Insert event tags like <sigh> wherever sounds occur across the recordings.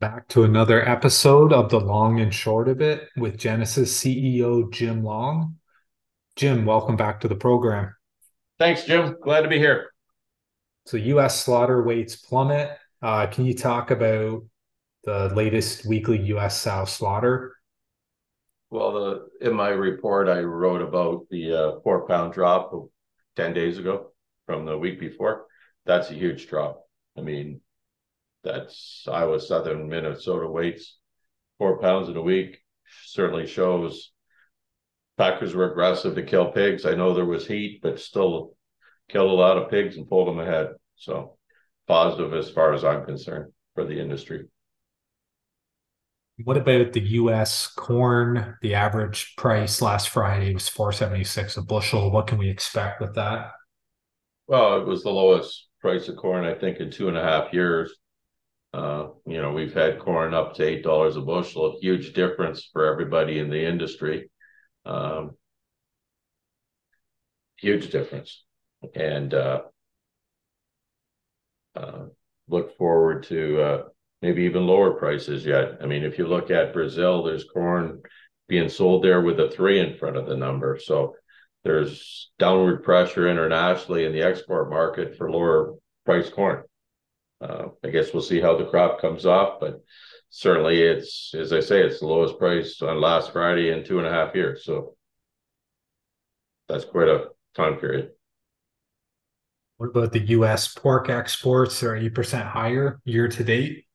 Back to another episode of The Long and Short of It with Genesus CEO Jim Long. Jim, welcome back to the program. Thanks, Jim. Glad to be here. So, U.S. slaughter weights plummet. Uh, can you talk about the latest weekly U.S. sow slaughter? Well, the, in my report, I wrote about the uh, four pound drop of 10 days ago from the week before. That's a huge drop. I mean, that's Iowa Southern Minnesota weights, four pounds in a week certainly shows packers were aggressive to kill pigs. I know there was heat, but still killed a lot of pigs and pulled them ahead. So positive as far as I'm concerned for the industry. What about the U.S. corn? The average price last Friday was 476 a bushel. What can we expect with that? Well, it was the lowest price of corn I think in two and a half years. Uh, you know, we've had corn up to eight dollars a bushel, a huge difference for everybody in the industry. Um, huge difference, and uh, uh, look forward to uh, maybe even lower prices yet. I mean, if you look at Brazil, there's corn being sold there with a three in front of the number, so there's downward pressure internationally in the export market for lower price corn. Uh, I guess we'll see how the crop comes off, but certainly it's, as I say, it's the lowest price on last Friday in two and a half years. So that's quite a time period. What about the U.S. pork exports? They're 8% higher year to date.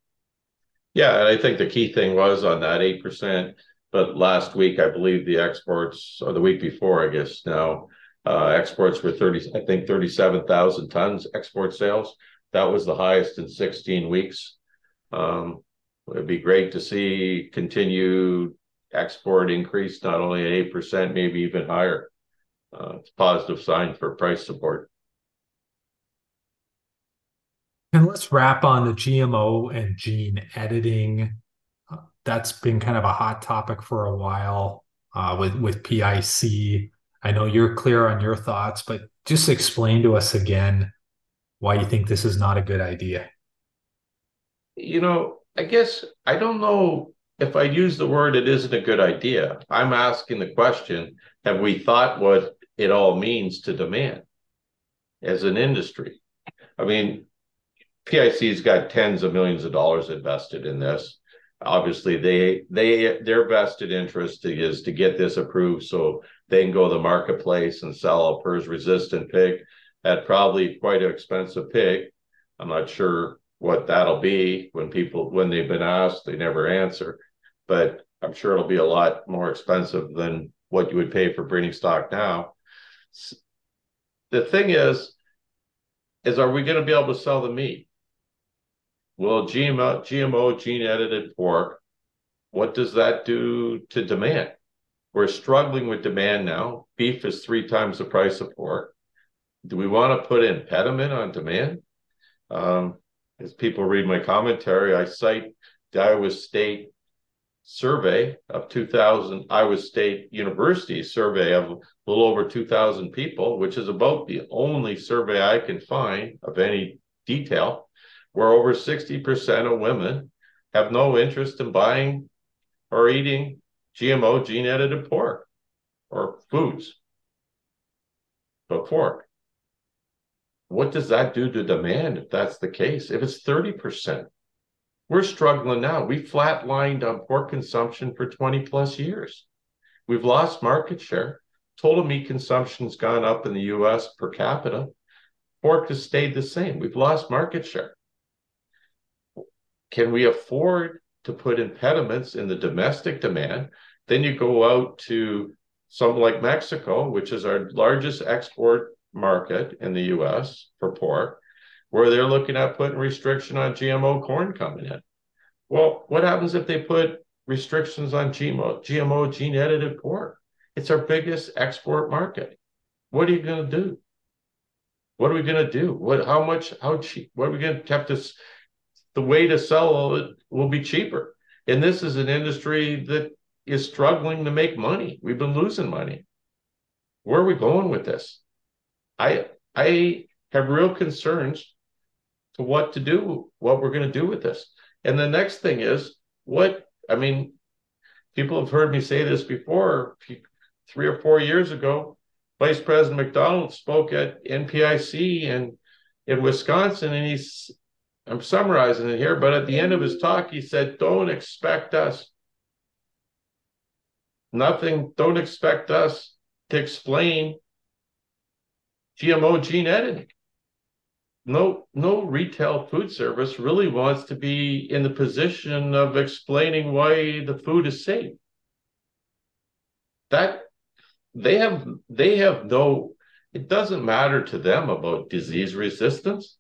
Yeah, and I think the key thing was on that 8%. But last week, I believe the exports, or the week before, I guess now, uh, exports were 30, I think 37,000 tons export sales that was the highest in 16 weeks. Um, it'd be great to see continued export increase, not only at 8%, maybe even higher. Uh, it's a positive sign for price support. And let's wrap on the GMO and gene editing. That's been kind of a hot topic for a while uh, with with PIC. I know you're clear on your thoughts, but just explain to us again why you think this is not a good idea. You know, I guess I don't know if I use the word it isn't a good idea. I'm asking the question have we thought what it all means to demand as an industry? I mean, PIC's got tens of millions of dollars invested in this. Obviously, they they their vested interest is to get this approved so they can go to the marketplace and sell a PRRS resistant pig at probably quite an expensive pig. I'm not sure what that'll be when people when they've been asked, they never answer. But I'm sure it'll be a lot more expensive than what you would pay for breeding stock now. The thing is, is are we going to be able to sell the meat? Well, GMO, GMO gene edited pork, what does that do to demand? We're struggling with demand now. Beef is three times the price of pork do we want to put impediment on demand? Um, as people read my commentary, I cite the Iowa State survey of 2000, Iowa State University survey of a little over 2,000 people, which is about the only survey I can find of any detail, where over 60% of women have no interest in buying or eating GMO gene edited pork or foods, but pork. What does that do to demand if that's the case? If it's 30%, we're struggling now. We flatlined on pork consumption for 20 plus years. We've lost market share. Total meat consumption's gone up in the US per capita. Pork has stayed the same. We've lost market share. Can we afford to put impediments in the domestic demand? Then you go out to some like Mexico, which is our largest export market in the US for pork, where they're looking at putting restriction on GMO corn coming in. Well, what happens if they put restrictions on GMO, GMO gene edited pork? It's our biggest export market. What are you going to do? What are we going to do? What, how much, how cheap? What are we going to have to, the way to sell it will be cheaper. And this is an industry that is struggling to make money. We've been losing money. Where are we going with this? I I have real concerns to what to do, what we're going to do with this. And the next thing is what I mean, people have heard me say this before. Three or four years ago, Vice President McDonald spoke at NPIC in in Wisconsin, and he's I'm summarizing it here, but at the end of his talk, he said, "Don't expect us nothing. Don't expect us to explain GMO gene editing." no no retail food service really wants to be in the position of explaining why the food is safe. That they have they have no it doesn't matter to them about disease resistance.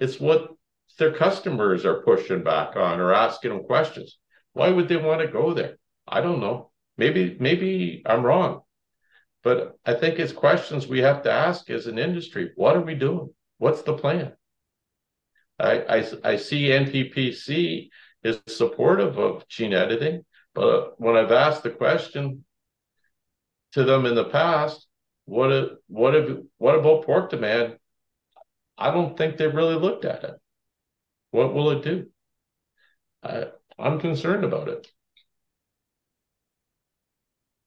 It's what their customers are pushing back on or asking them questions. Why would they want to go there? I don't know. Maybe maybe i'm wrong but i think it's questions we have to ask as an industry what are we doing What's the plan? I, I, I see NPPC is supportive of gene editing, but when I've asked the question to them in the past, what what if, what about pork demand? I don't think they've really looked at it. What will it do? I, I'm concerned about it.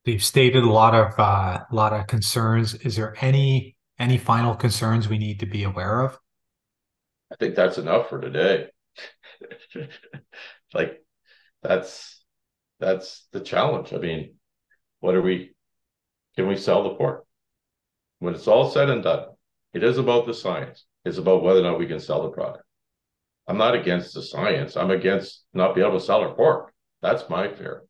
You've stated a lot of uh, a lot of concerns. Is there any any final concerns we need to be aware of? I think that's enough for today. <laughs> like that's that's the challenge. I mean, what are we can we sell the pork? When it's all said and done, it is about the science. It's about whether or not we can sell the product. I'm not against the science. I'm against not being able to sell our pork. That's my fear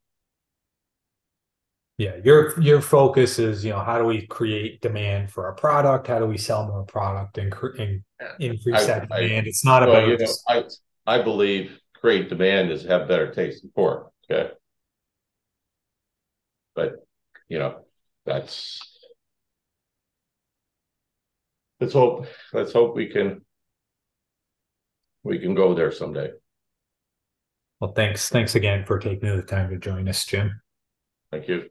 yeah your your focus is you know how do we create demand for a product? How do we sell more product and, and increase I, that demand? I, it's not well, about you know, I, I believe create demand is have better taste in pork okay? But you know that's let's hope let's hope we can we can go there someday. Well thanks thanks again for taking the time to join us jim. Thank you